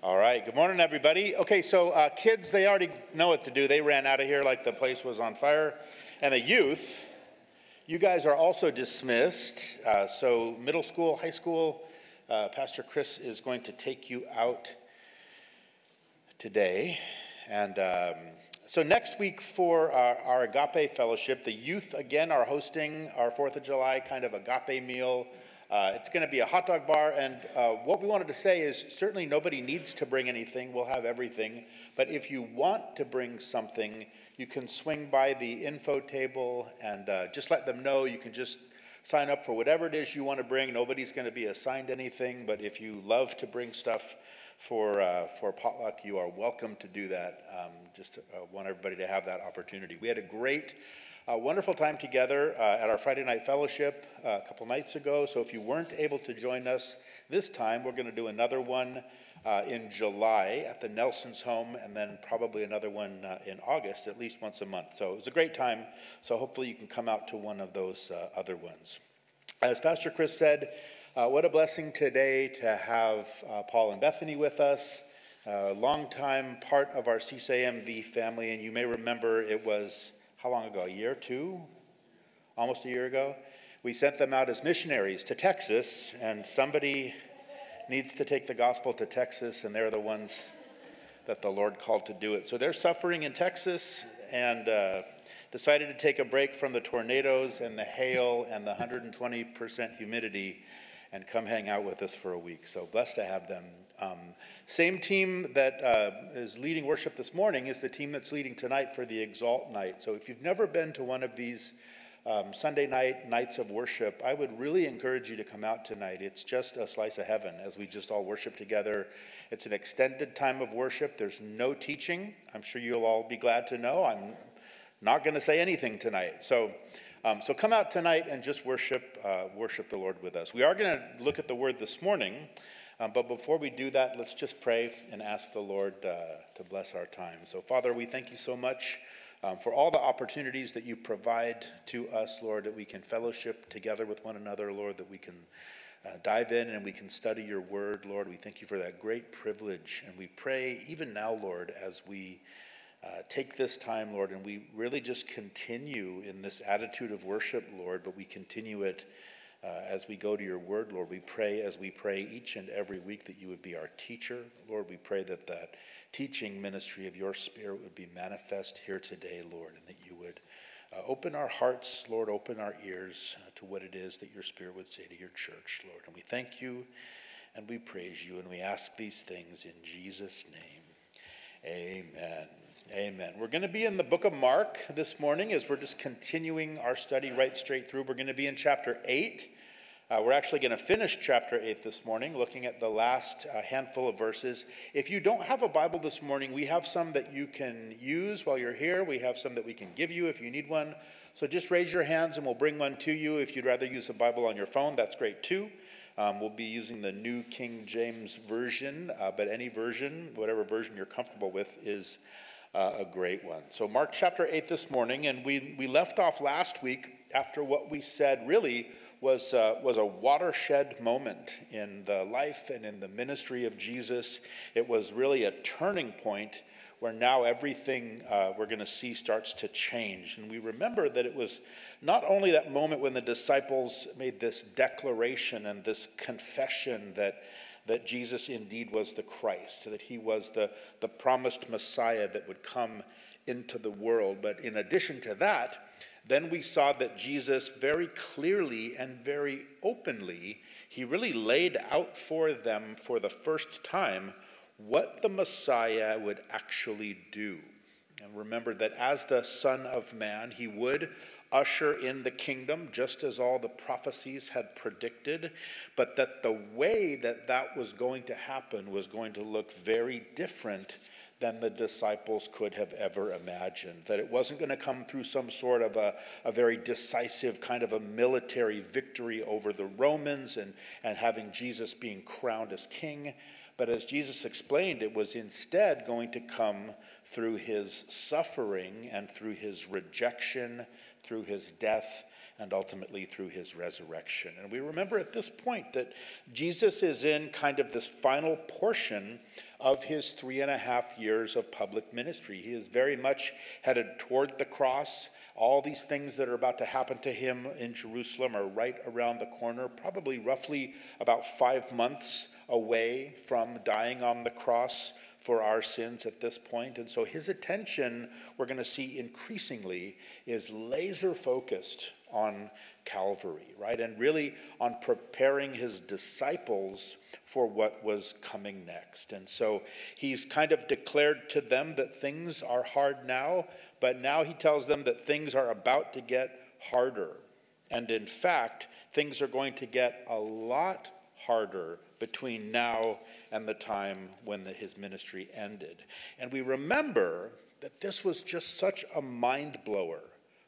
All right. Good morning, everybody. Okay, so uh, kids, they already know what to do. They ran out of here like the place was on fire. And the youth, you guys are also dismissed. Uh, so, middle school, high school, uh, Pastor Chris is going to take you out today. And um, so, next week for our, our Agape Fellowship, the youth again are hosting our 4th of July kind of agape meal. Uh, it's going to be a hot dog bar, and uh, what we wanted to say is certainly nobody needs to bring anything. We'll have everything. But if you want to bring something, you can swing by the info table and uh, just let them know. You can just sign up for whatever it is you want to bring. Nobody's going to be assigned anything, but if you love to bring stuff for, uh, for potluck, you are welcome to do that. Um, just uh, want everybody to have that opportunity. We had a great a wonderful time together uh, at our Friday night fellowship uh, a couple nights ago. So if you weren't able to join us this time, we're going to do another one uh, in July at the Nelson's home, and then probably another one uh, in August, at least once a month. So it was a great time. So hopefully you can come out to one of those uh, other ones. As Pastor Chris said, uh, what a blessing today to have Paul and Bethany with us. A long-time part of our CSAMV family, and you may remember it was how long ago? A year, two? Almost a year ago? We sent them out as missionaries to Texas, and somebody needs to take the gospel to Texas, and they're the ones that the Lord called to do it. So they're suffering in Texas and uh, decided to take a break from the tornadoes and the hail and the 120% humidity and come hang out with us for a week. So blessed to have them. Um, same team that uh, is leading worship this morning is the team that's leading tonight for the Exalt night. So if you've never been to one of these um, Sunday night nights of worship, I would really encourage you to come out tonight. It's just a slice of heaven as we just all worship together. It's an extended time of worship. There's no teaching. I'm sure you'll all be glad to know. I'm not going to say anything tonight. So um, so come out tonight and just worship, uh, worship the Lord with us. We are going to look at the word this morning, um, but before we do that, let's just pray and ask the Lord uh, to bless our time. So, Father, we thank you so much um, for all the opportunities that you provide to us, Lord, that we can fellowship together with one another, Lord, that we can uh, dive in and we can study your word, Lord. We thank you for that great privilege, and we pray even now, Lord, as we uh, take this time, Lord, and we really just continue in this attitude of worship, Lord, but we continue it uh, as we go to your word, Lord. We pray as we pray each and every week that you would be our teacher. Lord, we pray that that teaching ministry of your spirit would be manifest here today, Lord, and that you would uh, open our hearts, Lord, open our ears uh, to what it is that your spirit would say to your church, Lord. And we thank you and we praise you and we ask these things in Jesus' name. Amen. Amen. We're going to be in the book of Mark this morning as we're just continuing our study right straight through. We're going to be in chapter 8. Uh, we're actually going to finish chapter 8 this morning, looking at the last uh, handful of verses. If you don't have a Bible this morning, we have some that you can use while you're here. We have some that we can give you if you need one. So just raise your hands and we'll bring one to you. If you'd rather use a Bible on your phone, that's great too. Um, we'll be using the New King James Version, uh, but any version, whatever version you're comfortable with, is uh, a great one. So, Mark chapter 8 this morning, and we, we left off last week after what we said really was, uh, was a watershed moment in the life and in the ministry of Jesus. It was really a turning point where now everything uh, we're going to see starts to change. And we remember that it was not only that moment when the disciples made this declaration and this confession that that Jesus indeed was the Christ, that he was the, the promised Messiah that would come into the world. But in addition to that, then we saw that Jesus very clearly and very openly, he really laid out for them for the first time what the Messiah would actually do. And remember that as the Son of Man, he would usher in the kingdom, just as all the prophecies had predicted, but that the way that that was going to happen was going to look very different than the disciples could have ever imagined. That it wasn't going to come through some sort of a, a very decisive kind of a military victory over the Romans and, and having Jesus being crowned as king. But as Jesus explained, it was instead going to come through his suffering and through his rejection through his death and ultimately through his resurrection. And we remember at this point that Jesus is in kind of this final portion of his three and a half years of public ministry. He is very much headed toward the cross. All these things that are about to happen to him in Jerusalem are right around the corner, probably roughly about five months away from dying on the cross for our sins at this point. And so his attention, we're going to see increasingly, is laser focused on Calvary, right? And really on preparing his disciples for what was coming next. And so he's kind of declared to them that things are hard now, but now he tells them that things are about to get harder. And in fact, things are going to get a lot harder between now and the time when the, his ministry ended. And we remember that this was just such a mind blower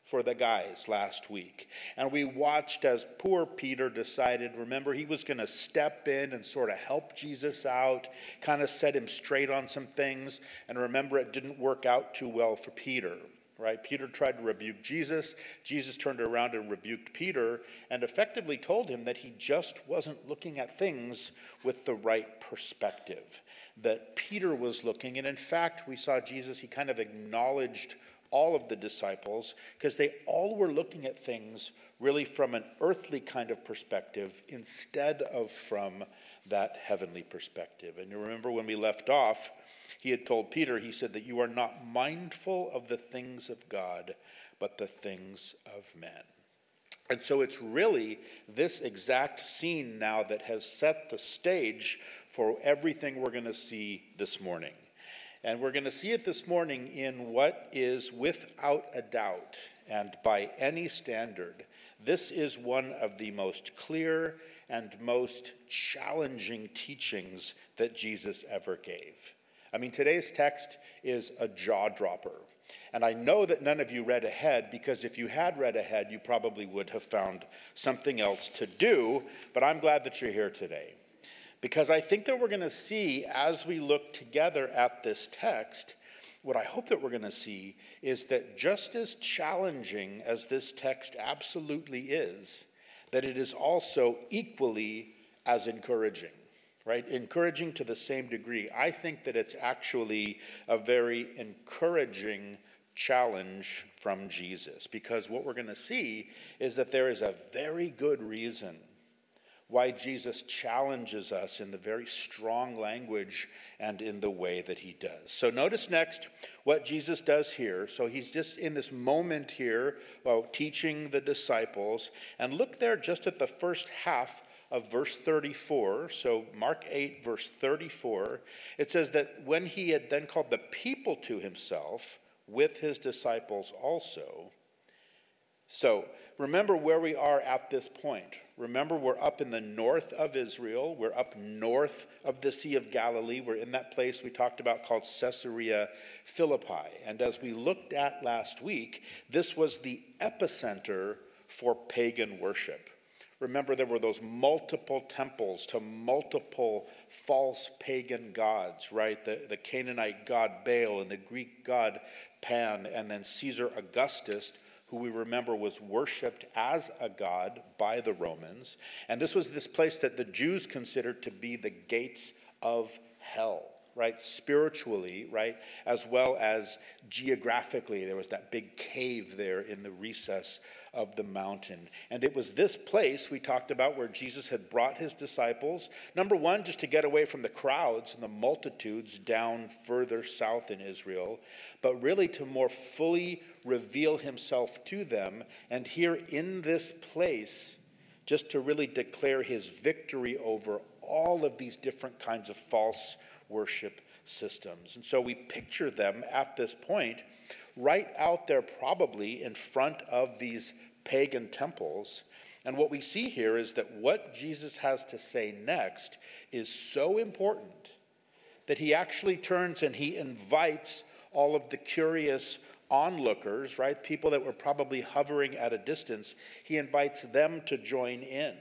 for the guys last week. And we watched as poor Peter decided, remember, he was going to step in and sort of help Jesus out, kind of set him straight on some things. And remember, it didn't work out too well for Peter right? Peter tried to rebuke Jesus. Jesus turned around and rebuked Peter and effectively told him that he just wasn't looking at things with the right perspective. That Peter was looking, and in fact, we saw Jesus, he kind of acknowledged all of the disciples because they all were looking at things really from an earthly kind of perspective instead of from that heavenly perspective. And you remember when we left off, he had told Peter, he said, that you are not mindful of the things of God, but the things of men. And so it's really this exact scene now that has set the stage for everything we're going to see this morning. And we're going to see it this morning in what is without a doubt and by any standard, this is one of the most clear and most challenging teachings that Jesus ever gave. I mean, today's text is a jaw dropper. And I know that none of you read ahead because if you had read ahead, you probably would have found something else to do. But I'm glad that you're here today because I think that we're going to see as we look together at this text, what I hope that we're going to see is that just as challenging as this text absolutely is, that it is also equally as encouraging right? Encouraging to the same degree. I think that it's actually a very encouraging challenge from Jesus because what we're going to see is that there is a very good reason why Jesus challenges us in the very strong language and in the way that he does. So, notice next what Jesus does here. So, he's just in this moment here while teaching the disciples. And look there just at the first half of verse 34. So, Mark 8, verse 34, it says that when he had then called the people to himself with his disciples also. So, remember where we are at this point. Remember, we're up in the north of Israel. We're up north of the Sea of Galilee. We're in that place we talked about called Caesarea Philippi. And as we looked at last week, this was the epicenter for pagan worship. Remember, there were those multiple temples to multiple false pagan gods, right? The, the Canaanite god Baal and the Greek god Pan, and then Caesar Augustus, who we remember was worshiped as a god by the Romans. And this was this place that the Jews considered to be the gates of hell right? Spiritually, right? As well as geographically. There was that big cave there in the recess of the mountain. And it was this place we talked about where Jesus had brought his disciples, number one, just to get away from the crowds and the multitudes down further south in Israel, but really to more fully reveal himself to them. And here in this place, just to really declare his victory over all of these different kinds of false worship systems. And so we picture them at this point right out there, probably in front of these pagan temples. And what we see here is that what Jesus has to say next is so important that he actually turns and he invites all of the curious onlookers, right? People that were probably hovering at a distance, he invites them to join in.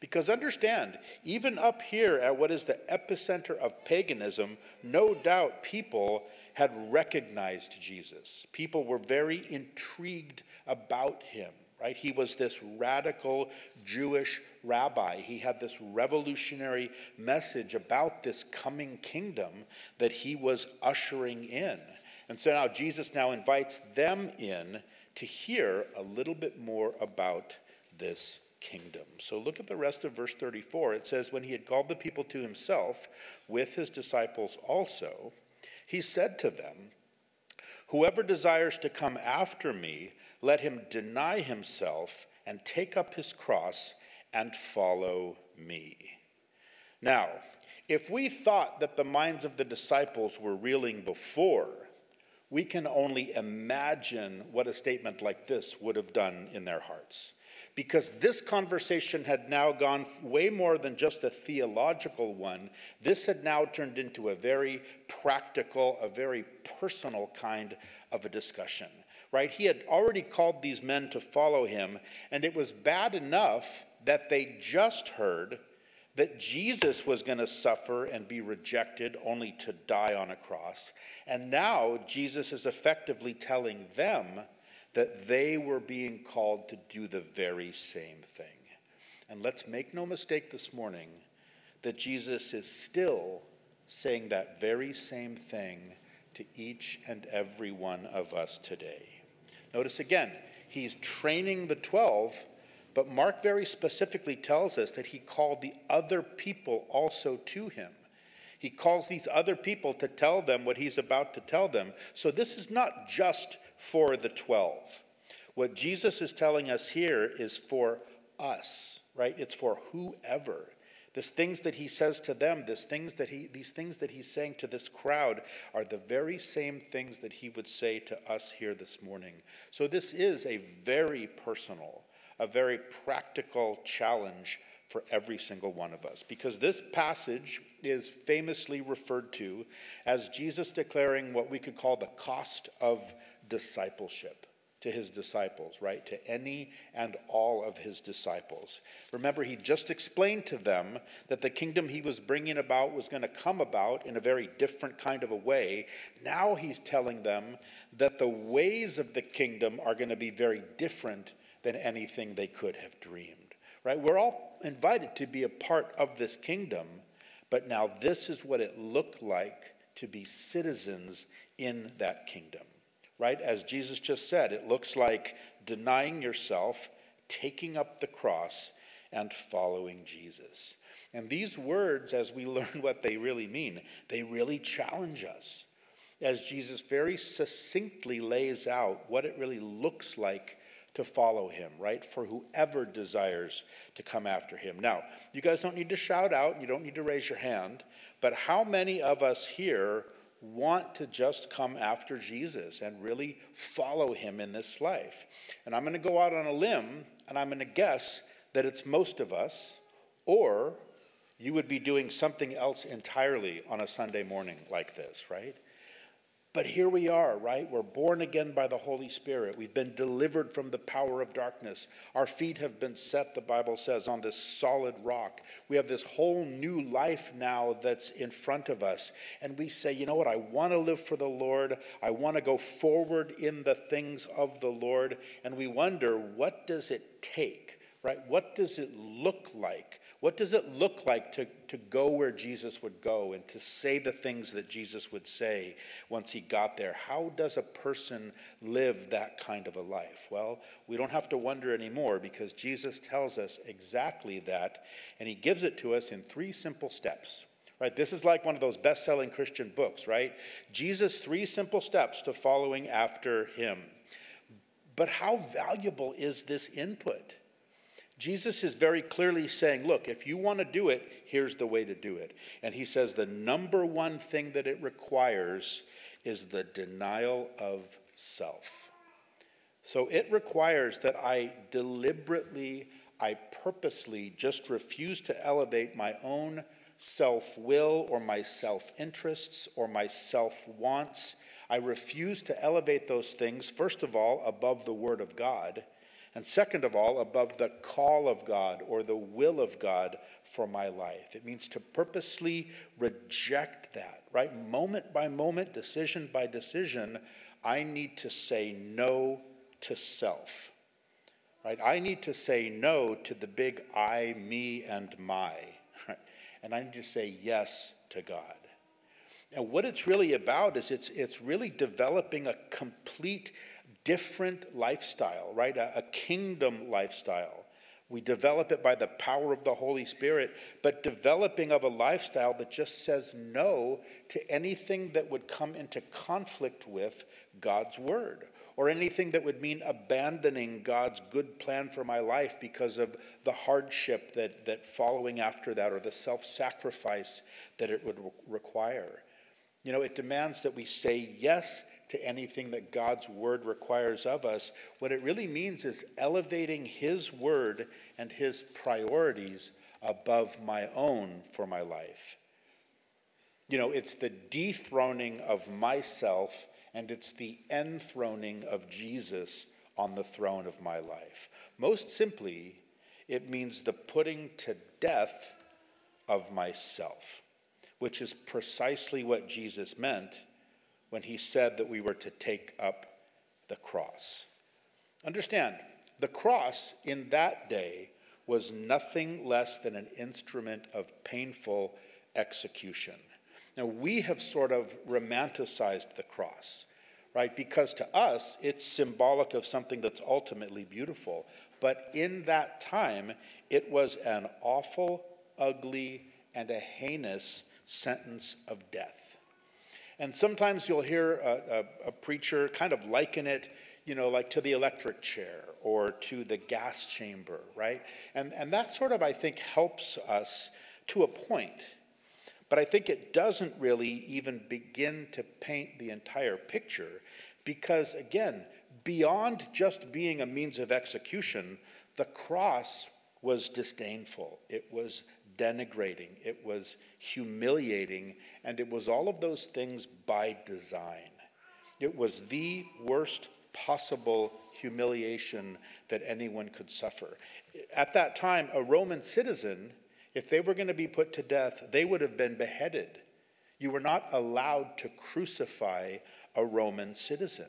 Because understand, even up here at what is the epicenter of paganism, no doubt people had recognized Jesus. People were very intrigued about him right? He was this radical Jewish rabbi. He had this revolutionary message about this coming kingdom that he was ushering in. And so now Jesus now invites them in to hear a little bit more about this kingdom. So look at the rest of verse 34. It says, When he had called the people to himself with his disciples also, he said to them, Whoever desires to come after me, let him deny himself and take up his cross and follow me. Now, if we thought that the minds of the disciples were reeling before, we can only imagine what a statement like this would have done in their hearts because this conversation had now gone way more than just a theological one. This had now turned into a very practical, a very personal kind of a discussion, right? He had already called these men to follow him, and it was bad enough that they just heard that Jesus was going to suffer and be rejected only to die on a cross. And now Jesus is effectively telling them that they were being called to do the very same thing. And let's make no mistake this morning that Jesus is still saying that very same thing to each and every one of us today. Notice again, he's training the 12, but Mark very specifically tells us that he called the other people also to him. He calls these other people to tell them what he's about to tell them. So this is not just for the 12. What Jesus is telling us here is for us, right? It's for whoever. These things that he says to them, these things that he, these things that he's saying to this crowd are the very same things that he would say to us here this morning. So this is a very personal, a very practical challenge for every single one of us. Because this passage is famously referred to as Jesus declaring what we could call the cost of discipleship to his disciples, right? To any and all of his disciples. Remember, he just explained to them that the kingdom he was bringing about was going to come about in a very different kind of a way. Now he's telling them that the ways of the kingdom are going to be very different than anything they could have dreamed right? We're all invited to be a part of this kingdom, but now this is what it looked like to be citizens in that kingdom, right? As Jesus just said, it looks like denying yourself, taking up the cross, and following Jesus. And these words, as we learn what they really mean, they really challenge us. As Jesus very succinctly lays out what it really looks like to follow him, right? For whoever desires to come after him. Now, you guys don't need to shout out, you don't need to raise your hand, but how many of us here want to just come after Jesus and really follow him in this life? And I'm going to go out on a limb and I'm going to guess that it's most of us, or you would be doing something else entirely on a Sunday morning like this, right? But here we are, right? We're born again by the Holy Spirit. We've been delivered from the power of darkness. Our feet have been set, the Bible says, on this solid rock. We have this whole new life now that's in front of us. And we say, you know what? I want to live for the Lord. I want to go forward in the things of the Lord. And we wonder, what does it take, right? What does it look like what does it look like to, to go where Jesus would go and to say the things that Jesus would say once he got there? How does a person live that kind of a life? Well, we don't have to wonder anymore because Jesus tells us exactly that, and he gives it to us in three simple steps. Right? This is like one of those best selling Christian books, right? Jesus' three simple steps to following after him. But how valuable is this input? Jesus is very clearly saying, look, if you want to do it, here's the way to do it. And he says the number one thing that it requires is the denial of self. So it requires that I deliberately, I purposely just refuse to elevate my own self will or my self interests or my self wants. I refuse to elevate those things, first of all, above the Word of God. And second of all, above the call of God or the will of God for my life. It means to purposely reject that, right? Moment by moment, decision by decision, I need to say no to self. right? I need to say no to the big I, me, and my, right? And I need to say yes to God. And what it's really about is it's, it's really developing a complete different lifestyle, right? A, a kingdom lifestyle. We develop it by the power of the Holy Spirit, but developing of a lifestyle that just says no to anything that would come into conflict with God's word or anything that would mean abandoning God's good plan for my life because of the hardship that, that following after that or the self sacrifice that it would require. You know, it demands that we say yes to anything that God's word requires of us. What it really means is elevating His word and His priorities above my own for my life. You know, it's the dethroning of myself and it's the enthroning of Jesus on the throne of my life. Most simply, it means the putting to death of myself which is precisely what Jesus meant when he said that we were to take up the cross. Understand, the cross in that day was nothing less than an instrument of painful execution. Now, we have sort of romanticized the cross, right? Because to us, it's symbolic of something that's ultimately beautiful. But in that time, it was an awful, ugly, and a heinous sentence of death. And sometimes you'll hear a, a, a, preacher kind of liken it, you know, like to the electric chair or to the gas chamber, right? And, and that sort of, I think, helps us to a point. But I think it doesn't really even begin to paint the entire picture because, again, beyond just being a means of execution, the cross was disdainful. It was denigrating, it was humiliating, and it was all of those things by design. It was the worst possible humiliation that anyone could suffer. At that time, a Roman citizen, if they were going to be put to death, they would have been beheaded. You were not allowed to crucify a Roman citizen.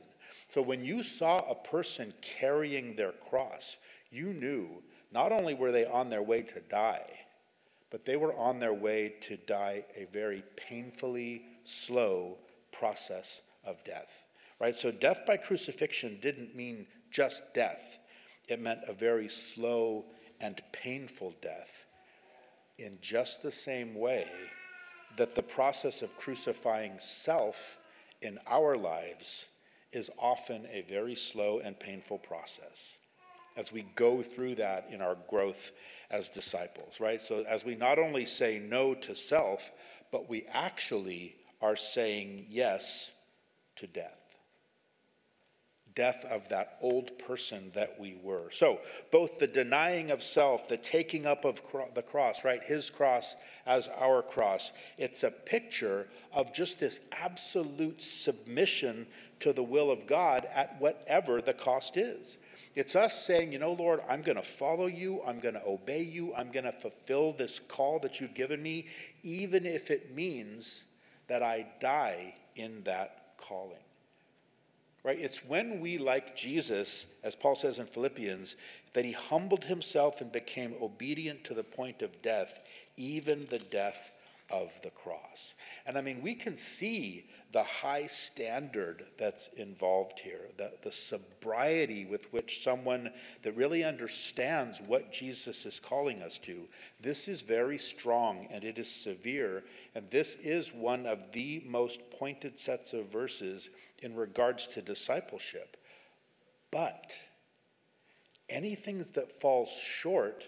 So when you saw a person carrying their cross, you knew not only were they on their way to die, but they were on their way to die a very painfully slow process of death. Right? So death by crucifixion didn't mean just death. It meant a very slow and painful death in just the same way that the process of crucifying self in our lives is often a very slow and painful process as we go through that in our growth as disciples, right? So, as we not only say no to self, but we actually are saying yes to death. Death of that old person that we were. So, both the denying of self, the taking up of cro- the cross, right? His cross as our cross. It's a picture of just this absolute submission to the will of God at whatever the cost is. It's us saying, you know, Lord, I'm going to follow you. I'm going to obey you. I'm going to fulfill this call that you've given me, even if it means that I die in that calling. Right? It's when we, like Jesus, as Paul says in Philippians, that he humbled himself and became obedient to the point of death, even the death of the cross. And I mean, we can see the high standard that's involved here, the, the sobriety with which someone that really understands what Jesus is calling us to. This is very strong and it is severe. And this is one of the most pointed sets of verses in regards to discipleship. But anything that falls short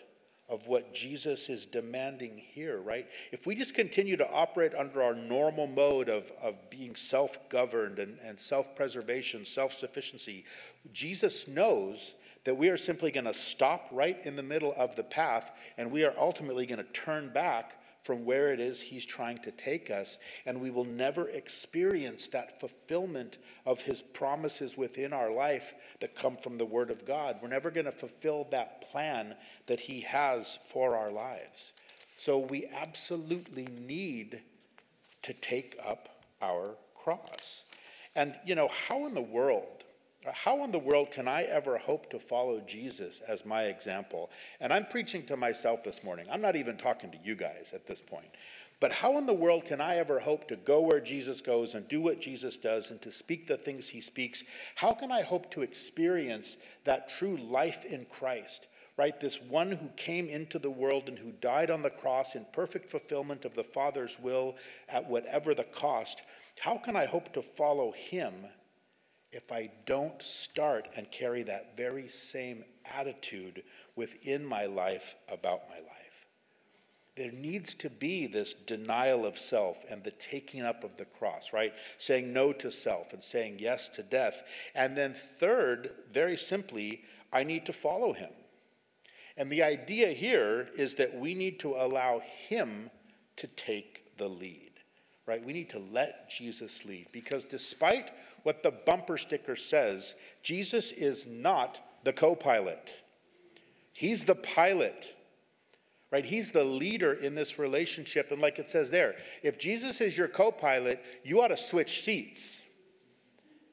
of what Jesus is demanding here, right? If we just continue to operate under our normal mode of, of being self governed and, and self preservation, self sufficiency, Jesus knows that we are simply going to stop right in the middle of the path and we are ultimately going to turn back from where it is He's trying to take us, and we will never experience that fulfillment of His promises within our life that come from the Word of God. We're never going to fulfill that plan that He has for our lives. So we absolutely need to take up our cross. And, you know, how in the world how in the world can I ever hope to follow Jesus as my example? And I'm preaching to myself this morning. I'm not even talking to you guys at this point. But how in the world can I ever hope to go where Jesus goes and do what Jesus does and to speak the things he speaks? How can I hope to experience that true life in Christ? Right? This one who came into the world and who died on the cross in perfect fulfillment of the Father's will at whatever the cost. How can I hope to follow him if I don't start and carry that very same attitude within my life about my life? there needs to be this denial of self and the taking up of the cross, right? Saying no to self and saying yes to death. And then, third, very simply, I need to follow him. And the idea here is that we need to allow him to take the lead, right? We need to let Jesus lead because despite what the bumper sticker says, Jesus is not the co pilot, he's the pilot right? He's the leader in this relationship. And like it says there, if Jesus is your co pilot, you ought to switch seats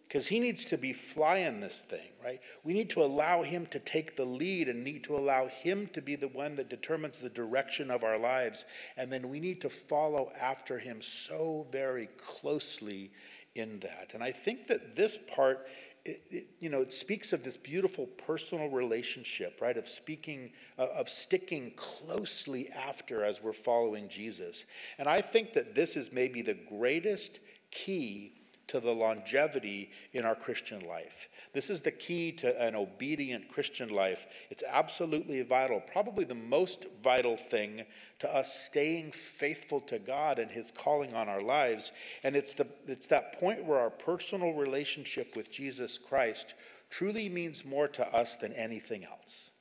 because he needs to be flying this thing, right? We need to allow him to take the lead and need to allow him to be the one that determines the direction of our lives. And then we need to follow after him so very closely in that. And I think that this part it, it, you know, it speaks of this beautiful personal relationship, right? Of speaking, uh, of sticking closely after as we're following Jesus. And I think that this is maybe the greatest key to the longevity in our Christian life. This is the key to an obedient Christian life. It's absolutely vital, probably the most vital thing to us staying faithful to God and His calling on our lives. And it's, the, it's that point where our personal relationship with Jesus Christ truly means more to us than anything else.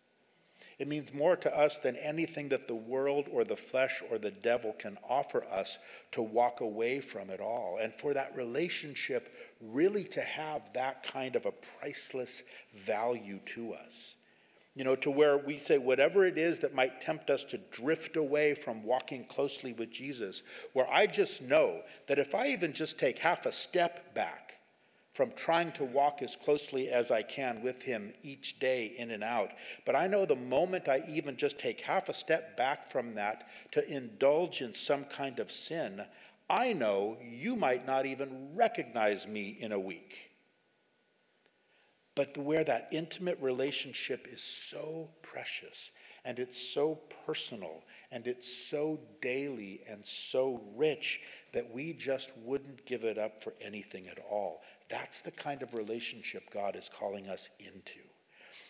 It means more to us than anything that the world or the flesh or the devil can offer us to walk away from it all. And for that relationship really to have that kind of a priceless value to us. You know, to where we say whatever it is that might tempt us to drift away from walking closely with Jesus, where I just know that if I even just take half a step back, from trying to walk as closely as I can with Him each day in and out. But I know the moment I even just take half a step back from that to indulge in some kind of sin, I know you might not even recognize me in a week. But where that intimate relationship is so precious and it's so personal and it's so daily and so rich that we just wouldn't give it up for anything at all. That's the kind of relationship God is calling us into.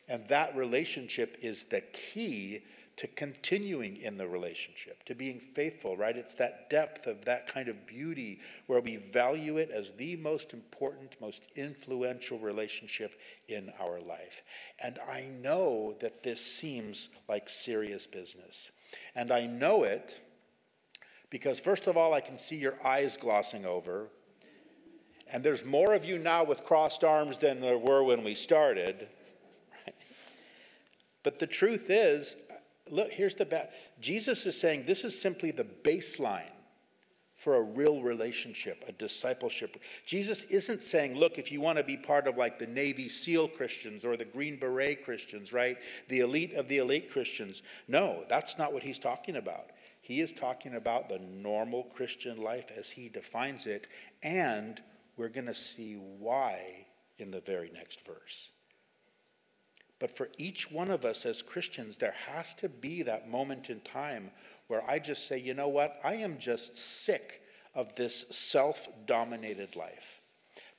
And that relationship is the key to continuing in the relationship, to being faithful, right? It's that depth of that kind of beauty where we value it as the most important, most influential relationship in our life. And I know that this seems like serious business. And I know it because, first of all, I can see your eyes glossing over and there's more of you now with crossed arms than there were when we started. But the truth is, look, here's the bad. Jesus is saying this is simply the baseline for a real relationship, a discipleship. Jesus isn't saying, look, if you want to be part of like the Navy SEAL Christians or the Green Beret Christians, right? The elite of the elite Christians. No, that's not what he's talking about. He is talking about the normal Christian life as he defines it and we're going to see why in the very next verse. But for each one of us as Christians, there has to be that moment in time where I just say, you know what? I am just sick of this self dominated life.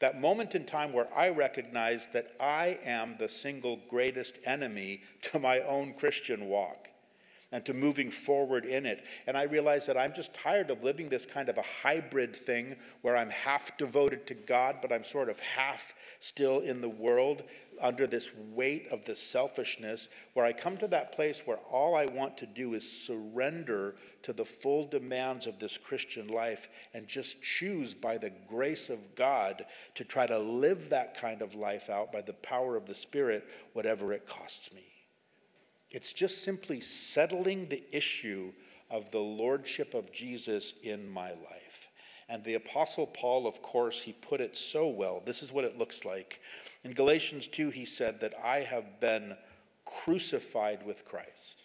That moment in time where I recognize that I am the single greatest enemy to my own Christian walk and to moving forward in it. And I realize that I'm just tired of living this kind of a hybrid thing where I'm half devoted to God, but I'm sort of half still in the world under this weight of the selfishness, where I come to that place where all I want to do is surrender to the full demands of this Christian life and just choose by the grace of God to try to live that kind of life out by the power of the Spirit, whatever it costs me. It's just simply settling the issue of the lordship of Jesus in my life. And the Apostle Paul, of course, he put it so well. This is what it looks like. In Galatians 2, he said that I have been crucified with Christ.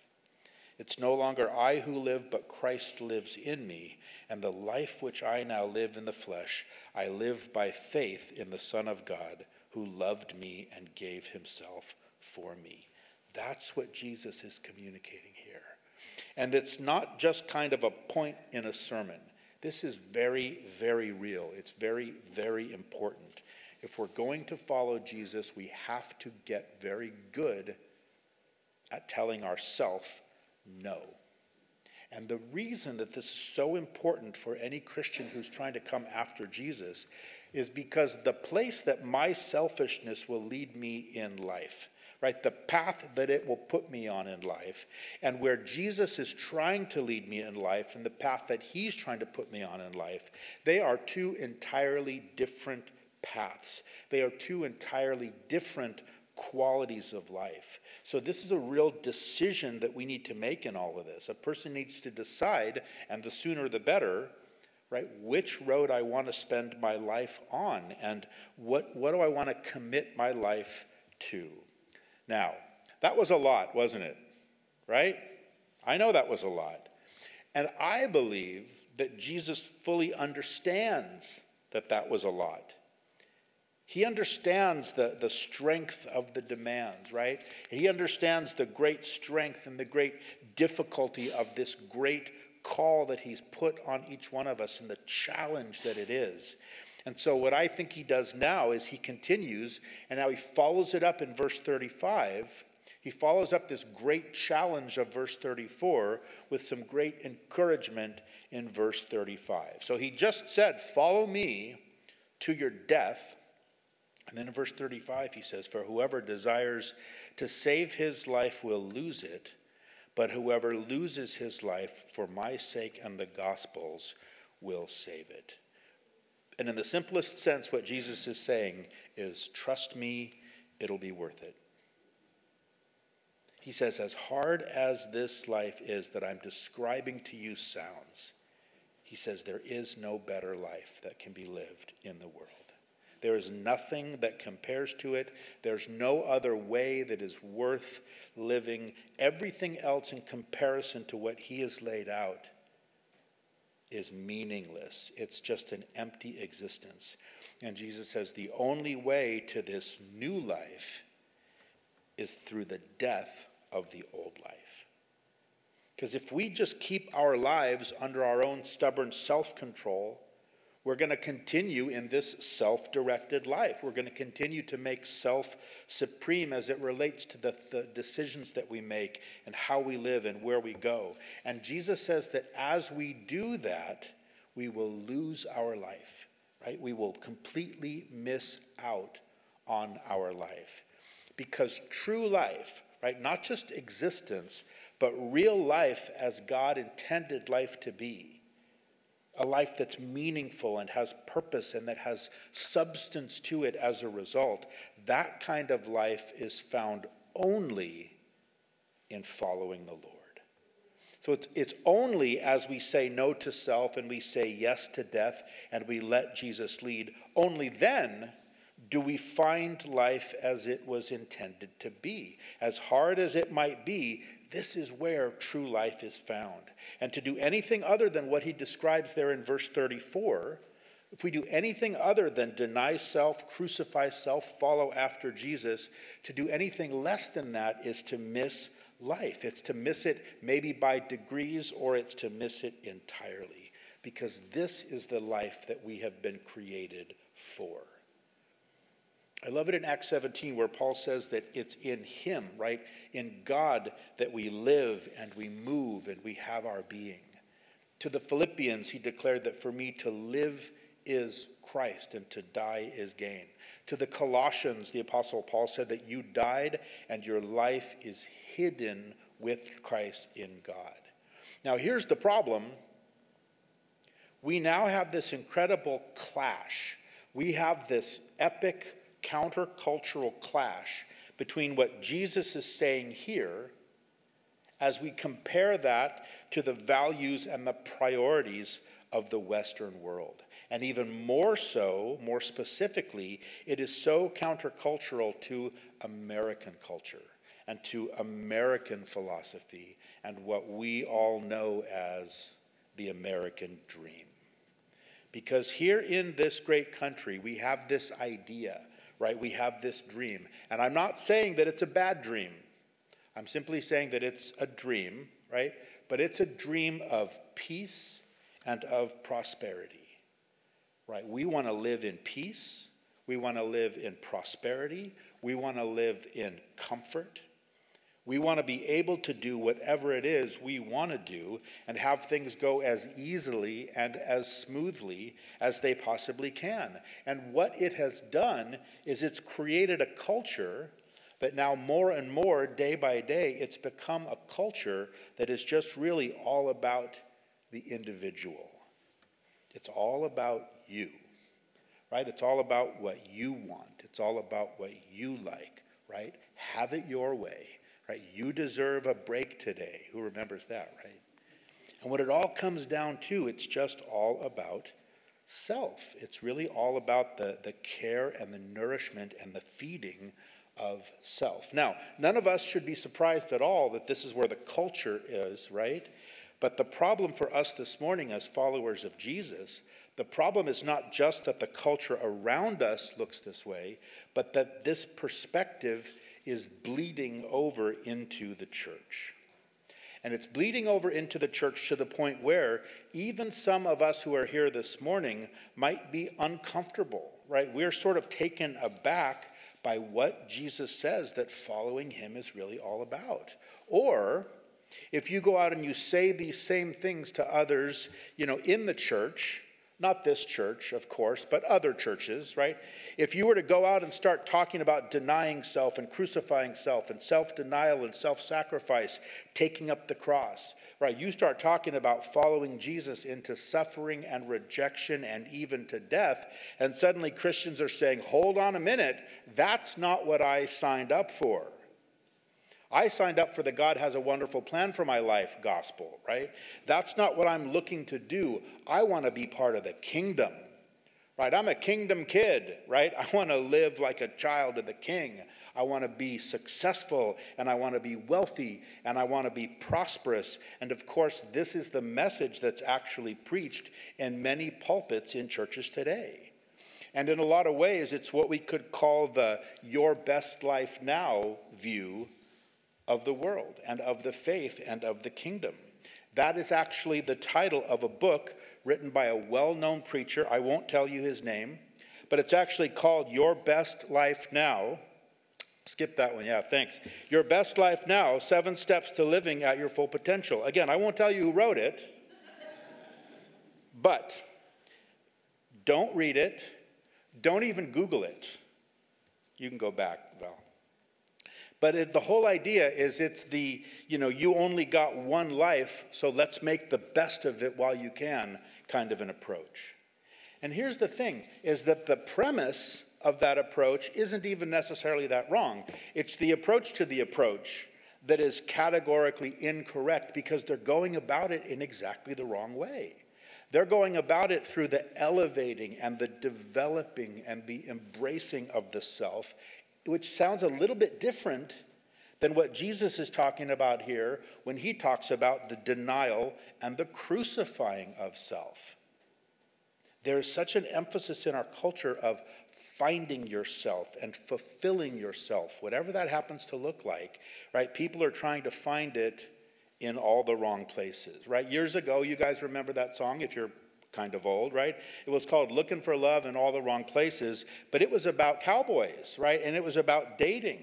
It's no longer I who live, but Christ lives in me. And the life which I now live in the flesh, I live by faith in the Son of God, who loved me and gave himself for me. That's what Jesus is communicating here. And it's not just kind of a point in a sermon. This is very, very real. It's very, very important. If we're going to follow Jesus, we have to get very good at telling ourselves no. And the reason that this is so important for any Christian who's trying to come after Jesus is because the place that my selfishness will lead me in life, right, the path that it will put me on in life, and where Jesus is trying to lead me in life and the path that he's trying to put me on in life, they are two entirely different paths. They are two entirely different qualities of life. So, this is a real decision that we need to make in all of this. A person needs to decide, and the sooner the better, right, which road I want to spend my life on and what, what do I want to commit my life to. Now, that was a lot, wasn't it? Right? I know that was a lot. And I believe that Jesus fully understands that that was a lot. He understands the, the strength of the demands, right? He understands the great strength and the great difficulty of this great call that he's put on each one of us and the challenge that it is. And so, what I think he does now is he continues, and now he follows it up in verse 35. He follows up this great challenge of verse 34 with some great encouragement in verse 35. So, he just said, Follow me to your death and then in verse 35, he says, For whoever desires to save his life will lose it, but whoever loses his life for my sake and the gospel's will save it. And in the simplest sense, what Jesus is saying is, Trust me, it'll be worth it. He says, As hard as this life is that I'm describing to you sounds, he says, There is no better life that can be lived in the world. There is nothing that compares to it. There's no other way that is worth living. Everything else in comparison to what he has laid out is meaningless. It's just an empty existence. And Jesus says the only way to this new life is through the death of the old life. Because if we just keep our lives under our own stubborn self control, we're going to continue in this self directed life. We're going to continue to make self supreme as it relates to the, the decisions that we make and how we live and where we go. And Jesus says that as we do that, we will lose our life, right? We will completely miss out on our life. Because true life, right, not just existence, but real life as God intended life to be a life that's meaningful and has purpose and that has substance to it as a result, that kind of life is found only in following the Lord. So it's, it's only as we say no to self and we say yes to death and we let Jesus lead, only then do we find life as it was intended to be. As hard as it might be, this is where true life is found. And to do anything other than what he describes there in verse 34, if we do anything other than deny self, crucify self, follow after Jesus, to do anything less than that is to miss life. It's to miss it maybe by degrees or it's to miss it entirely. Because this is the life that we have been created for. I love it in Acts 17 where Paul says that it's in Him, right? In God that we live and we move and we have our being. To the Philippians, he declared that for me to live is Christ and to die is gain. To the Colossians, the Apostle Paul said that you died and your life is hidden with Christ in God. Now, here's the problem we now have this incredible clash. We have this epic countercultural clash between what Jesus is saying here as we compare that to the values and the priorities of the Western world. And even more so, more specifically, it is so countercultural to American culture and to American philosophy and what we all know as the American dream. Because here in this great country, we have this idea, right? We have this dream. And I'm not saying that it's a bad dream. I'm simply saying that it's a dream, right? But it's a dream of peace and of prosperity right? We want to live in peace. We want to live in prosperity. We want to live in comfort. We want to be able to do whatever it is we want to do and have things go as easily and as smoothly as they possibly can. And what it has done is it's created a culture that now, more and more, day by day, it's become a culture that is just really all about the individual. It's all about you, right? It's all about what you want. It's all about what you like, right? Have it your way, right? You deserve a break today. Who remembers that, right? And what it all comes down to, it's just all about self. It's really all about the, the care and the nourishment and the feeding of self. Now, none of us should be surprised at all that this is where the culture is, right? But the problem for us this morning as followers of Jesus the problem is not just that the culture around us looks this way, but that this perspective is bleeding over into the church. And it's bleeding over into the church to the point where even some of us who are here this morning might be uncomfortable, right? We're sort of taken aback by what Jesus says that following him is really all about. Or if you go out and you say these same things to others, you know, in the church, not this church, of course, but other churches, right? If you were to go out and start talking about denying self and crucifying self and self denial and self sacrifice, taking up the cross, right? You start talking about following Jesus into suffering and rejection and even to death, and suddenly Christians are saying, hold on a minute, that's not what I signed up for. I signed up for the God has a wonderful plan for my life gospel, right? That's not what I'm looking to do. I want to be part of the kingdom, right? I'm a kingdom kid, right? I want to live like a child of the king. I want to be successful and I want to be wealthy and I want to be prosperous. And of course, this is the message that's actually preached in many pulpits in churches today. And in a lot of ways, it's what we could call the your best life now view of the world and of the faith and of the kingdom. That is actually the title of a book written by a well known preacher. I won't tell you his name, but it's actually called Your Best Life Now. Skip that one, yeah, thanks. Your Best Life Now Seven Steps to Living at Your Full Potential. Again, I won't tell you who wrote it, but don't read it, don't even Google it. You can go back, Val. But it, the whole idea is it's the, you know, you only got one life, so let's make the best of it while you can kind of an approach. And here's the thing is that the premise of that approach isn't even necessarily that wrong. It's the approach to the approach that is categorically incorrect because they're going about it in exactly the wrong way. They're going about it through the elevating and the developing and the embracing of the self which sounds a little bit different than what Jesus is talking about here when he talks about the denial and the crucifying of self. There is such an emphasis in our culture of finding yourself and fulfilling yourself, whatever that happens to look like, right? People are trying to find it in all the wrong places, right? Years ago, you guys remember that song if you're kind of old, right? It was called Looking for Love in All the Wrong Places, but it was about cowboys, right? And it was about dating.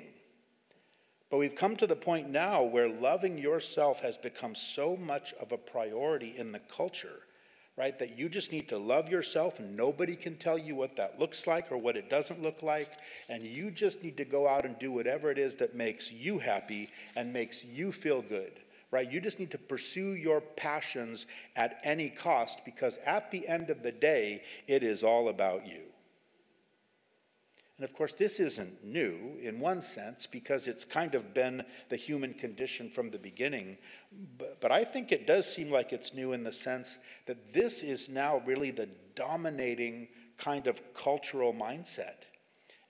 But we've come to the point now where loving yourself has become so much of a priority in the culture, right? That you just need to love yourself and nobody can tell you what that looks like or what it doesn't look like. And you just need to go out and do whatever it is that makes you happy and makes you feel good right? You just need to pursue your passions at any cost because at the end of the day, it is all about you. And of course, this isn't new in one sense because it's kind of been the human condition from the beginning. But, but, I think it does seem like it's new in the sense that this is now really the dominating kind of cultural mindset.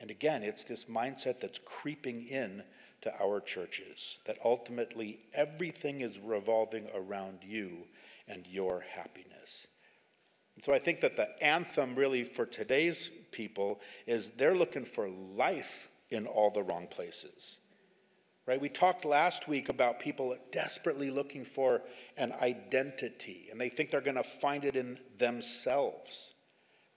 And again, it's this mindset that's creeping in to our churches, that ultimately everything is revolving around you and your happiness. And so I think that the anthem really for today's people is they're looking for life in all the wrong places. Right? We talked last week about people desperately looking for an identity, and they think they're going to find it in themselves.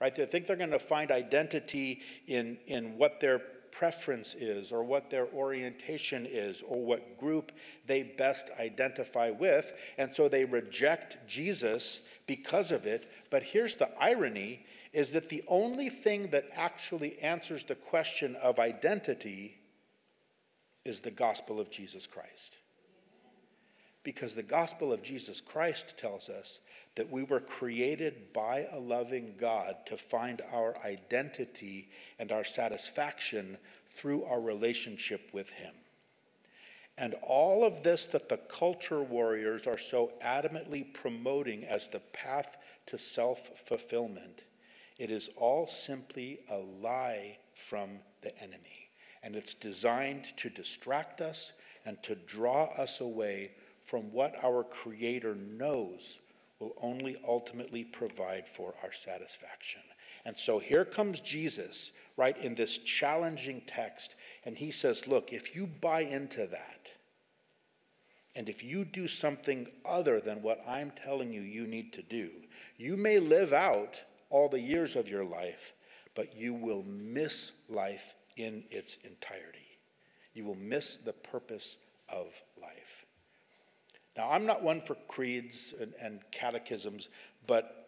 Right? They think they're going to find identity in, in what their preference is, or what their orientation is, or what group they best identify with. And so they reject Jesus because of it. But here's the irony is that the only thing that actually answers the question of identity is the gospel of Jesus Christ. Because the gospel of Jesus Christ tells us that we were created by a loving God to find our identity and our satisfaction through our relationship with Him. And all of this that the culture warriors are so adamantly promoting as the path to self fulfillment, it is all simply a lie from the enemy. And it's designed to distract us and to draw us away from what our Creator knows will only ultimately provide for our satisfaction. And so here comes Jesus, right, in this challenging text, and he says, Look, if you buy into that, and if you do something other than what I'm telling you you need to do, you may live out all the years of your life, but you will miss life in its entirety. You will miss the purpose of life. Now, I'm not one for creeds and, and catechisms, but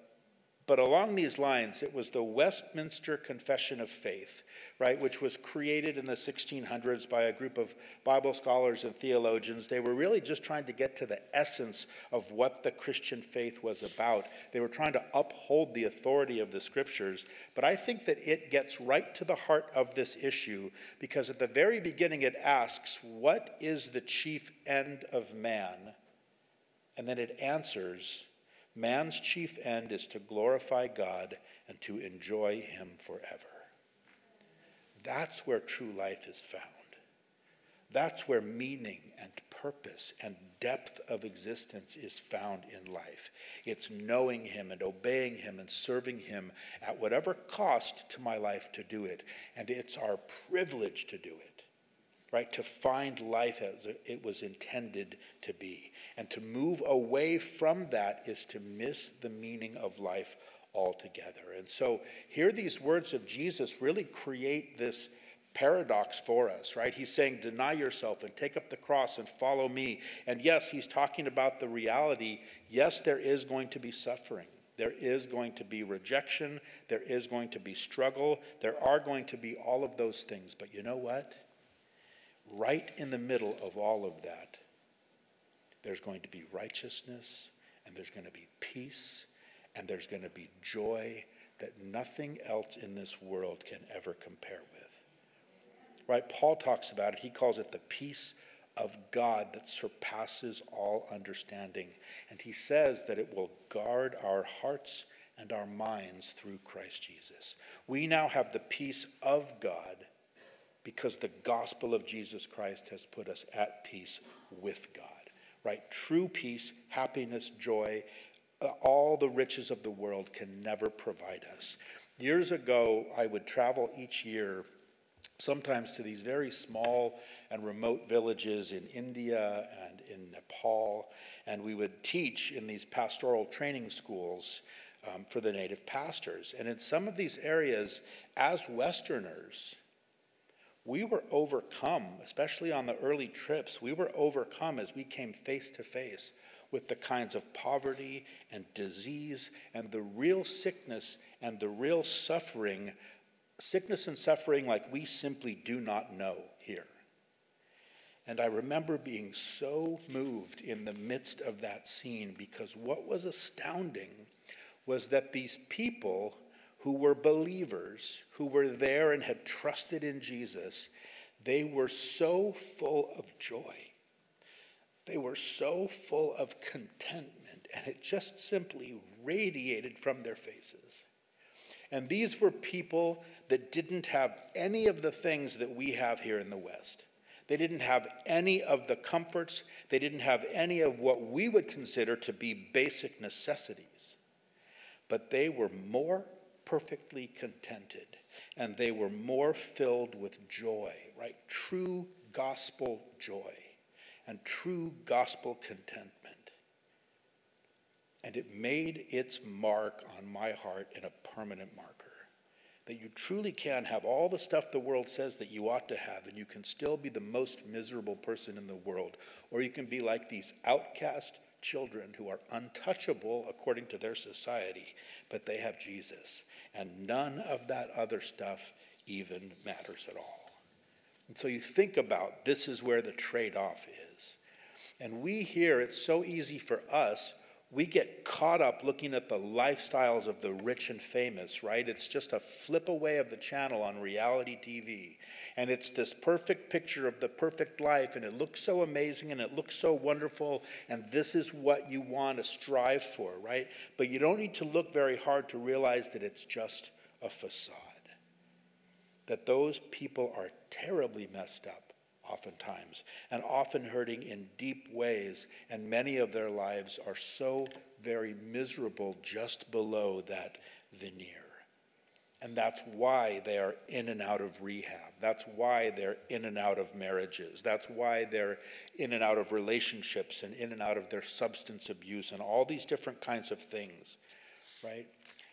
but along these lines, it was the Westminster Confession of Faith, right, which was created in the 1600s by a group of Bible scholars and theologians. They were really just trying to get to the essence of what the Christian faith was about. They were trying to uphold the authority of the scriptures. But I think that it gets right to the heart of this issue because at the very beginning it asks, What is the chief end of man? And then it answers, Man's chief end is to glorify God and to enjoy Him forever. That's where true life is found. That's where meaning and purpose and depth of existence is found in life. It's knowing Him and obeying Him and serving Him at whatever cost to my life to do it. And it's our privilege to do it right? To find life as it was intended to be. And to move away from that is to miss the meaning of life altogether. And so here these words of Jesus really create this paradox for us, right? He's saying, deny yourself and take up the cross and follow me. And yes, he's talking about the reality. Yes, there is going to be suffering. There is going to be rejection. There is going to be struggle. There are going to be all of those things. But you know what? Right in the middle of all of that, there's going to be righteousness, and there's going to be peace, and there's going to be joy that nothing else in this world can ever compare with. Right? Paul talks about it. He calls it the peace of God that surpasses all understanding. And he says that it will guard our hearts and our minds through Christ Jesus. We now have the peace of God because the gospel of Jesus Christ has put us at peace with God. Right? True peace, happiness, joy, uh, all the riches of the world can never provide us. Years ago, I would travel each year, sometimes to these very small and remote villages in India and in Nepal, and we would teach in these pastoral training schools um, for the native pastors. And in some of these areas, as Westerners, we were overcome, especially on the early trips, we were overcome as we came face to face with the kinds of poverty and disease and the real sickness and the real suffering, sickness and suffering like we simply do not know here. And I remember being so moved in the midst of that scene because what was astounding was that these people who were believers, who were there and had trusted in Jesus, they were so full of joy. They were so full of contentment, and it just simply radiated from their faces. And these were people that didn't have any of the things that we have here in the West. They didn't have any of the comforts, they didn't have any of what we would consider to be basic necessities. But they were more perfectly contented and they were more filled with joy, right? True gospel joy and true gospel contentment. And it made its mark on my heart in a permanent marker. That you truly can have all the stuff the world says that you ought to have, and you can still be the most miserable person in the world. Or you can be like these outcast children who are untouchable according to their society, but they have Jesus. And none of that other stuff even matters at all. And so you think about this is where the trade off is. And we here, it's so easy for us we get caught up looking at the lifestyles of the rich and famous, right? It's just a flip away of the channel on reality TV. And it's this perfect picture of the perfect life, and it looks so amazing and it looks so wonderful, and this is what you want to strive for, right? But you don't need to look very hard to realize that it's just a facade. That those people are terribly messed up oftentimes, and often hurting in deep ways, and many of their lives are so very miserable just below that veneer. And that's why they are in and out of rehab. That's why they're in and out of marriages. That's why they're in and out of relationships and in and out of their substance abuse and all these different kinds of things, right?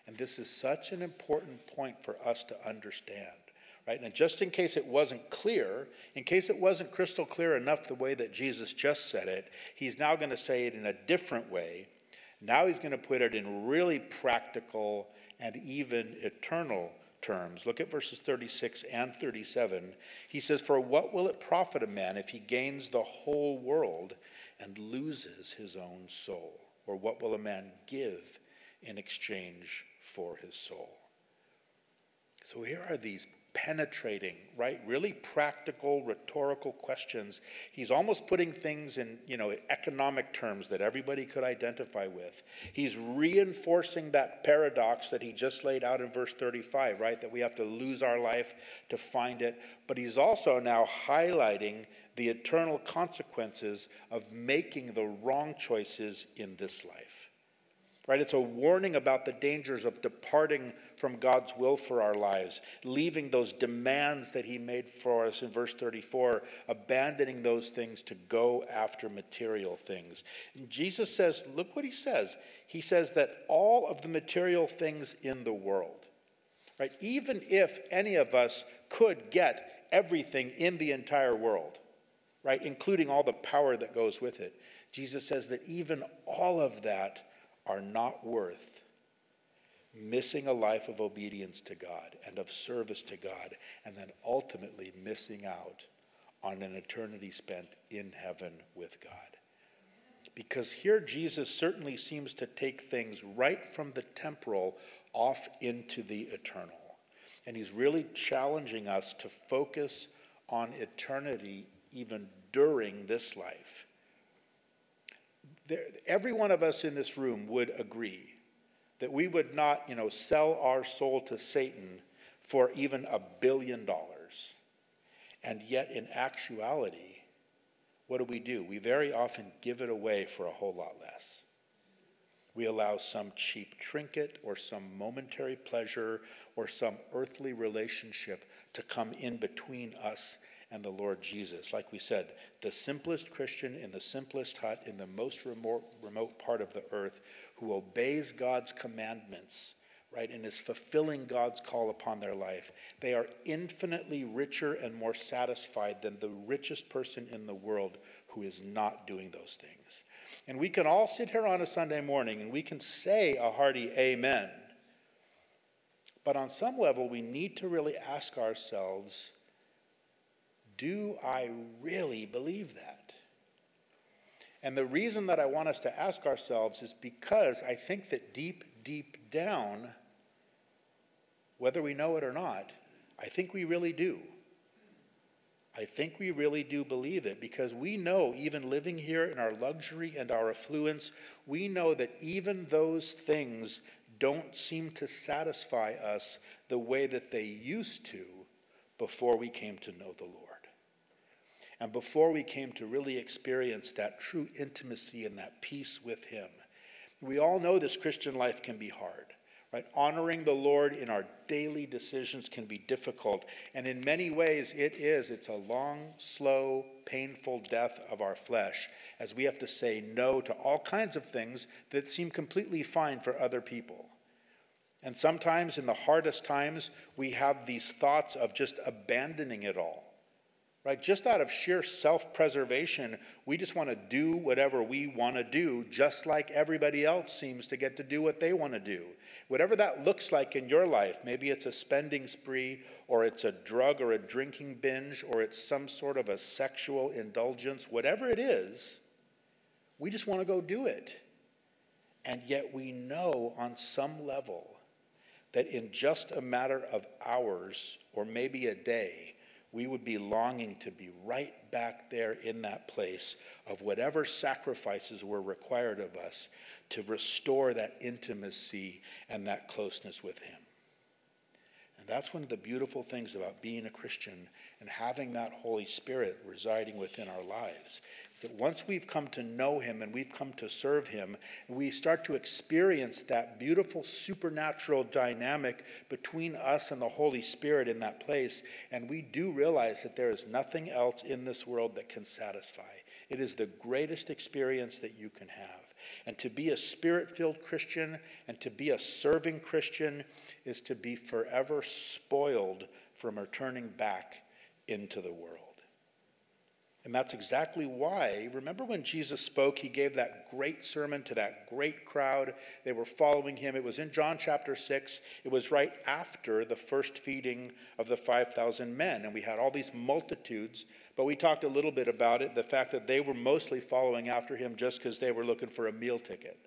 And this is such an important point for us to understand Right? And just in case it wasn't clear, in case it wasn't crystal clear enough the way that Jesus just said it, he's now going to say it in a different way. Now he's going to put it in really practical and even eternal terms. Look at verses 36 and 37. He says, For what will it profit a man if he gains the whole world and loses his own soul? Or what will a man give in exchange for his soul? So here are these penetrating, right? Really practical, rhetorical questions. He's almost putting things in, you know, economic terms that everybody could identify with. He's reinforcing that paradox that he just laid out in verse 35, right? That we have to lose our life to find it. But he's also now highlighting the eternal consequences of making the wrong choices in this life right? It's a warning about the dangers of departing from God's will for our lives, leaving those demands that He made for us in verse 34, abandoning those things to go after material things. And Jesus says, look what He says. He says that all of the material things in the world, right? Even if any of us could get everything in the entire world, right, including all the power that goes with it, Jesus says that even all of that are not worth missing a life of obedience to God and of service to God, and then ultimately missing out on an eternity spent in heaven with God. Because here Jesus certainly seems to take things right from the temporal off into the eternal. And he's really challenging us to focus on eternity even during this life there, every one of us in this room would agree that we would not, you know, sell our soul to Satan for even a billion dollars. And yet, in actuality, what do we do? We very often give it away for a whole lot less. We allow some cheap trinket or some momentary pleasure or some earthly relationship to come in between us and the Lord Jesus. Like we said, the simplest Christian in the simplest hut in the most remote, remote part of the earth who obeys God's commandments, right, and is fulfilling God's call upon their life, they are infinitely richer and more satisfied than the richest person in the world who is not doing those things. And we can all sit here on a Sunday morning and we can say a hearty amen. But on some level, we need to really ask ourselves do I really believe that? And the reason that I want us to ask ourselves is because I think that deep, deep down, whether we know it or not, I think we really do. I think we really do believe it because we know, even living here in our luxury and our affluence, we know that even those things don't seem to satisfy us the way that they used to before we came to know the Lord. And before we came to really experience that true intimacy and that peace with Him. We all know this Christian life can be hard. Right? Honoring the Lord in our daily decisions can be difficult. And in many ways, it is. It's a long, slow, painful death of our flesh as we have to say no to all kinds of things that seem completely fine for other people. And sometimes, in the hardest times, we have these thoughts of just abandoning it all right? Just out of sheer self preservation, we just want to do whatever we want to do, just like everybody else seems to get to do what they want to do. Whatever that looks like in your life, maybe it's a spending spree, or it's a drug or a drinking binge, or it's some sort of a sexual indulgence, whatever it is, we just want to go do it. And yet we know on some level that in just a matter of hours or maybe a day, we would be longing to be right back there in that place of whatever sacrifices were required of us to restore that intimacy and that closeness with Him. That's one of the beautiful things about being a Christian and having that Holy Spirit residing within our lives. Is that once we've come to know Him and we've come to serve Him, we start to experience that beautiful supernatural dynamic between us and the Holy Spirit in that place, and we do realize that there is nothing else in this world that can satisfy. It is the greatest experience that you can have. And to be a spirit filled Christian and to be a serving Christian is to be forever spoiled from returning back into the world. And that's exactly why, remember when Jesus spoke, he gave that great sermon to that great crowd. They were following him. It was in John chapter 6. It was right after the first feeding of the 5,000 men. And we had all these multitudes, but we talked a little bit about it the fact that they were mostly following after him just because they were looking for a meal ticket.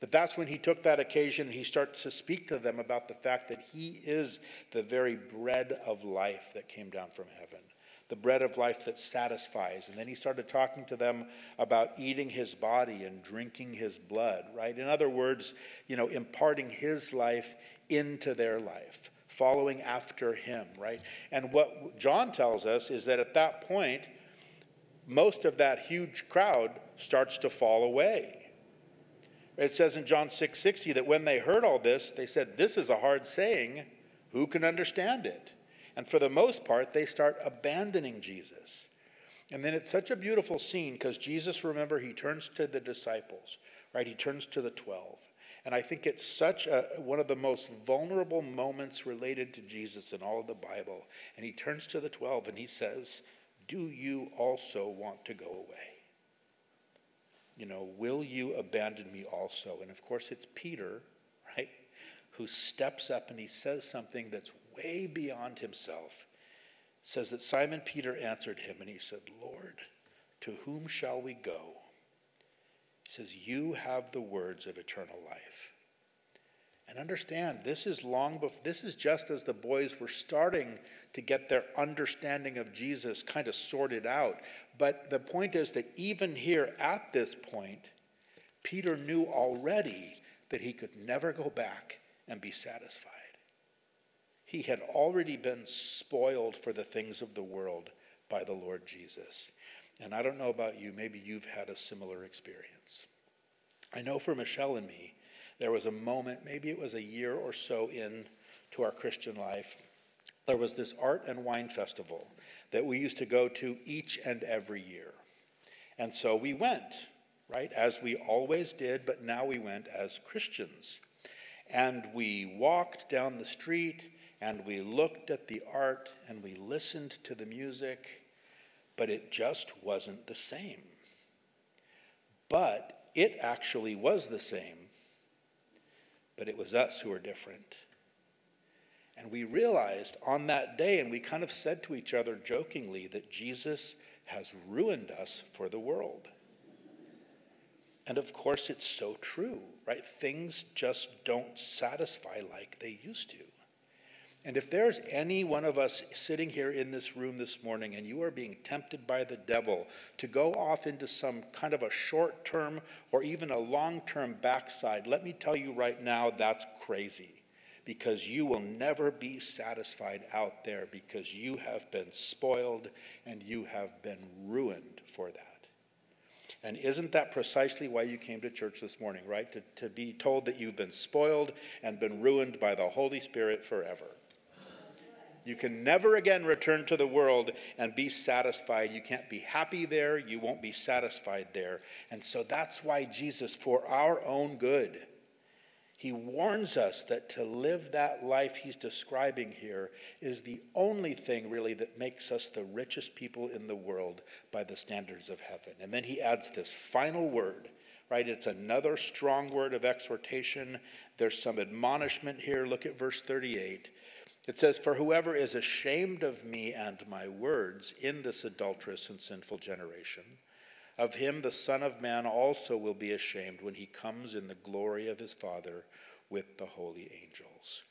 But that's when he took that occasion, he starts to speak to them about the fact that he is the very bread of life that came down from heaven the bread of life that satisfies. And then he started talking to them about eating his body and drinking his blood, right? In other words, you know, imparting his life into their life, following after him, right? And what John tells us is that at that point, most of that huge crowd starts to fall away. It says in John 6 60 that when they heard all this, they said, This is a hard saying. Who can understand it? And for the most part, they start abandoning Jesus. And then it's such a beautiful scene because Jesus, remember, he turns to the disciples, right? He turns to the 12. And I think it's such a, one of the most vulnerable moments related to Jesus in all of the Bible. And he turns to the 12 and he says, Do you also want to go away? You know, will you abandon me also? And of course, it's Peter, right, who steps up and he says something that's way beyond himself, says that Simon Peter answered him and he said, Lord, to whom shall we go? He says, You have the words of eternal life. And understand, this is long before, this is just as the boys were starting to get their understanding of Jesus kind of sorted out. But the point is that even here at this point, Peter knew already that he could never go back and be satisfied. He had already been spoiled for the things of the world by the Lord Jesus. And I don't know about you, maybe you've had a similar experience. I know for Michelle and me, there was a moment, maybe it was a year or so in to our Christian life, there was this art and wine festival that we used to go to each and every year. And so we went, right, as we always did, but now we went as Christians. And we walked down the street and we looked at the art and we listened to the music, but it just wasn't the same. But it actually was the same, but it was us who were different. And we realized on that day, and we kind of said to each other jokingly, that Jesus has ruined us for the world. And of course, it's so true, right? Things just don't satisfy like they used to. And if there's any one of us sitting here in this room this morning and you are being tempted by the devil to go off into some kind of a short term or even a long term backslide, let me tell you right now that's crazy because you will never be satisfied out there because you have been spoiled and you have been ruined for that. And isn't that precisely why you came to church this morning, right? To, to be told that you've been spoiled and been ruined by the Holy Spirit forever. You can never again return to the world and be satisfied. You can't be happy there. You won't be satisfied there. And so that's why Jesus, for our own good, he warns us that to live that life he's describing here is the only thing really that makes us the richest people in the world by the standards of heaven. And then he adds this final word, right? It's another strong word of exhortation. There's some admonishment here. Look at verse 38. It says, For whoever is ashamed of me and my words in this adulterous and sinful generation, of him the Son of Man also will be ashamed when he comes in the glory of his Father with the holy angels.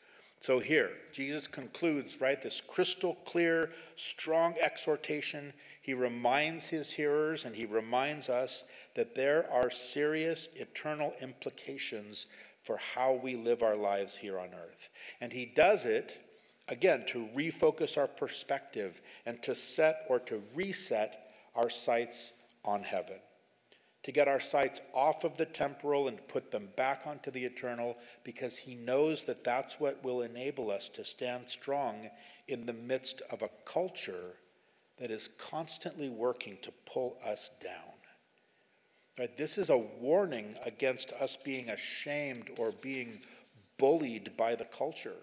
So here, Jesus concludes, right, this crystal clear, strong exhortation. He reminds his hearers and he reminds us that there are serious eternal implications for how we live our lives here on earth. And he does it, again, to refocus our perspective and to set or to reset our sights on heaven, to get our sights off of the temporal and put them back onto the eternal, because He knows that that's what will enable us to stand strong in the midst of a culture that is constantly working to pull us down. Right, this is a warning against us being ashamed or being bullied by the culture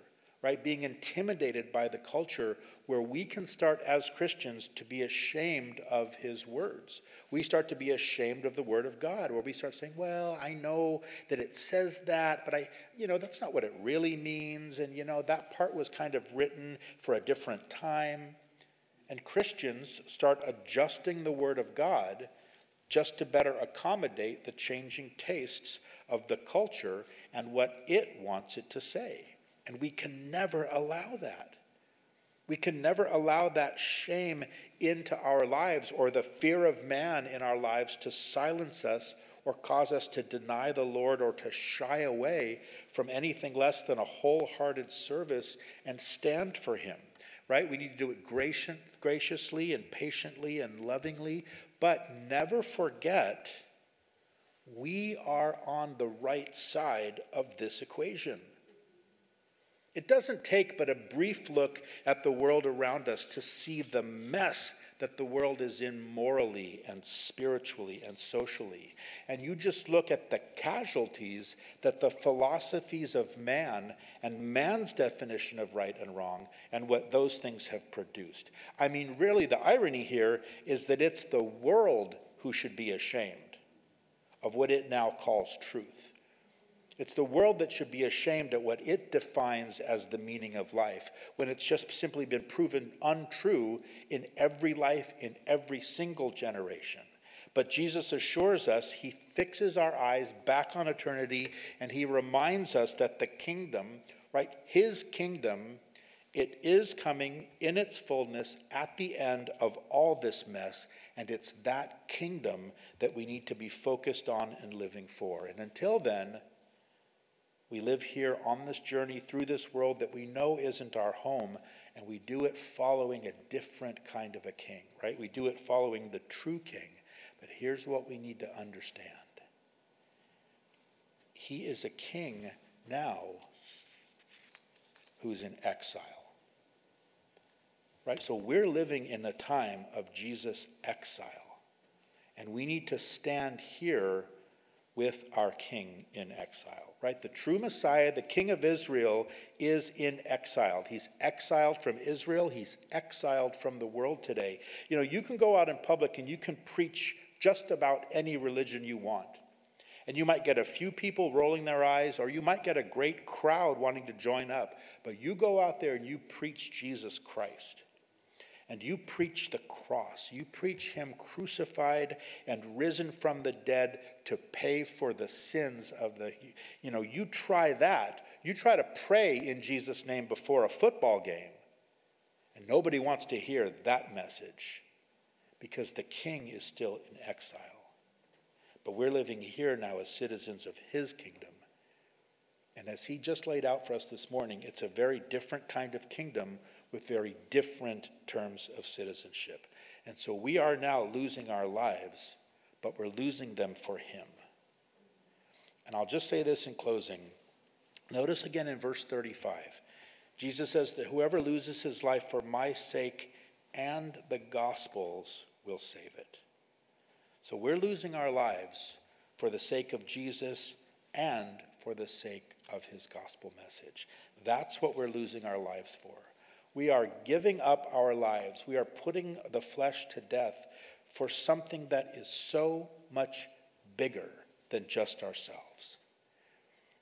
right? Being intimidated by the culture where we can start as Christians to be ashamed of his words. We start to be ashamed of the word of God, where we start saying, well, I know that it says that, but I, you know, that's not what it really means. And, you know, that part was kind of written for a different time. And Christians start adjusting the word of God just to better accommodate the changing tastes of the culture and what it wants it to say. And we can never allow that. We can never allow that shame into our lives or the fear of man in our lives to silence us or cause us to deny the Lord or to shy away from anything less than a wholehearted service and stand for Him. Right? We need to do it gracious, graciously and patiently and lovingly, but never forget we are on the right side of this equation. It doesn't take but a brief look at the world around us to see the mess that the world is in morally and spiritually and socially. And you just look at the casualties that the philosophies of man and man's definition of right and wrong and what those things have produced. I mean, really, the irony here is that it's the world who should be ashamed of what it now calls truth. It's the world that should be ashamed at what it defines as the meaning of life, when it's just simply been proven untrue in every life, in every single generation. But Jesus assures us, he fixes our eyes back on eternity, and he reminds us that the kingdom, right, his kingdom, it is coming in its fullness at the end of all this mess, and it's that kingdom that we need to be focused on and living for. And until then, we live here on this journey through this world that we know isn't our home, and we do it following a different kind of a king, right? We do it following the true king. But here's what we need to understand He is a king now who's in exile. Right? So we're living in a time of Jesus' exile. And we need to stand here with our king in exile right? The true Messiah, the King of Israel, is in exile. He's exiled from Israel, he's exiled from the world today. You know, you can go out in public and you can preach just about any religion you want. And you might get a few people rolling their eyes, or you might get a great crowd wanting to join up. But you go out there and you preach Jesus Christ. And you preach the cross. You preach him crucified and risen from the dead to pay for the sins of the. You know, you try that. You try to pray in Jesus' name before a football game, and nobody wants to hear that message because the king is still in exile. But we're living here now as citizens of his kingdom. And as he just laid out for us this morning, it's a very different kind of kingdom with very different terms of citizenship. And so we are now losing our lives, but we're losing them for him. And I'll just say this in closing. Notice again in verse 35, Jesus says that whoever loses his life for my sake and the gospel's will save it. So we're losing our lives for the sake of Jesus and for the sake of his gospel message. That's what we're losing our lives for. We are giving up our lives. We are putting the flesh to death for something that is so much bigger than just ourselves.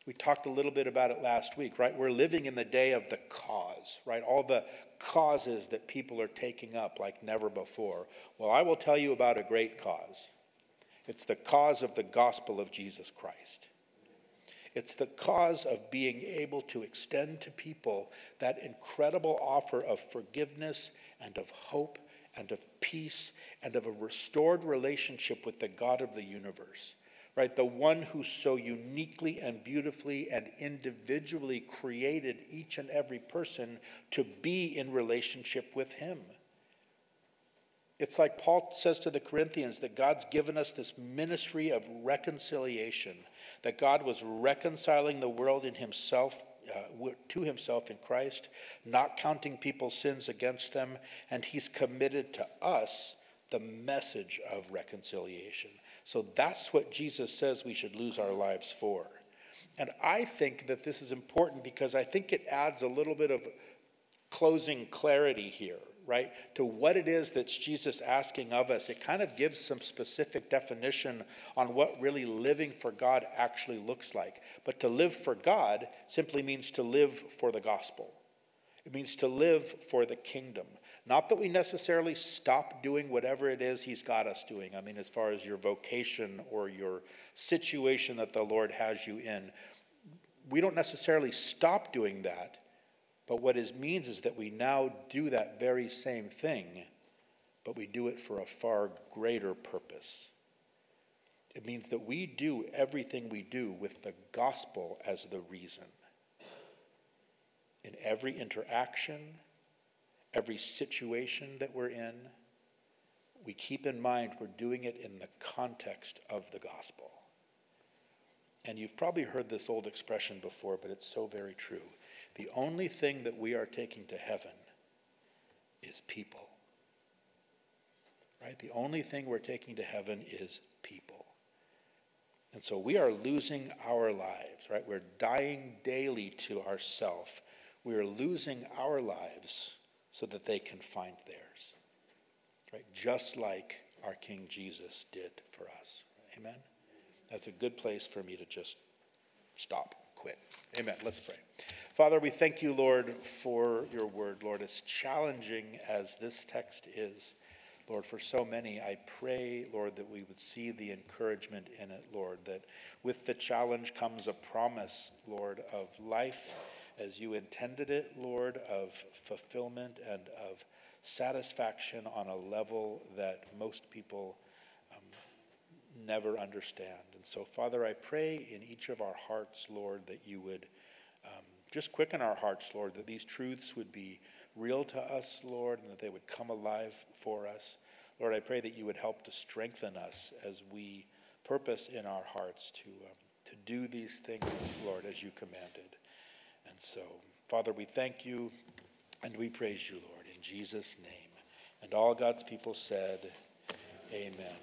We talked a little bit about it last week, right? We're living in the day of the cause, right? All the causes that people are taking up like never before. Well, I will tell you about a great cause. It's the cause of the gospel of Jesus Christ. It's the cause of being able to extend to people that incredible offer of forgiveness and of hope and of peace and of a restored relationship with the God of the universe right? The one who so uniquely and beautifully and individually created each and every person to be in relationship with him. It's like Paul says to the Corinthians that God's given us this ministry of reconciliation, that God was reconciling the world in himself uh, to himself in Christ, not counting people's sins against them, and he's committed to us the message of reconciliation. So that's what Jesus says we should lose our lives for. And I think that this is important because I think it adds a little bit of closing clarity here, right? To what it is that Jesus asking of us. It kind of gives some specific definition on what really living for God actually looks like. But to live for God simply means to live for the gospel. It means to live for the kingdom. Not that we necessarily stop doing whatever it is He's got us doing. I mean, as far as your vocation or your situation that the Lord has you in, we don't necessarily stop doing that. But what it means is that we now do that very same thing, but we do it for a far greater purpose. It means that we do everything we do with the gospel as the reason. In every interaction, every situation that we're in, we keep in mind we're doing it in the context of the gospel. And you've probably heard this old expression before, but it's so very true. The only thing that we are taking to heaven is people. Right? The only thing we're taking to heaven is people. And so we are losing our lives, right? We're dying daily to ourself. We are losing our lives so that they can find theirs. Right? Just like our King Jesus did for us. Amen? That's a good place for me to just stop, quit. Amen. Let's pray. Father, we thank you, Lord, for your word. Lord, as challenging as this text is, Lord, for so many, I pray, Lord, that we would see the encouragement in it, Lord, that with the challenge comes a promise, Lord, of life as you intended it, Lord, of fulfillment and of satisfaction on a level that most people never understand. And so, Father, I pray in each of our hearts, Lord, that you would um, just quicken our hearts, Lord, that these truths would be real to us, Lord, and that they would come alive for us. Lord, I pray that you would help to strengthen us as we purpose in our hearts to, um, to do these things, Lord, as you commanded. And so, Father, we thank you and we praise you, Lord, in Jesus' name. And all God's people said, Amen.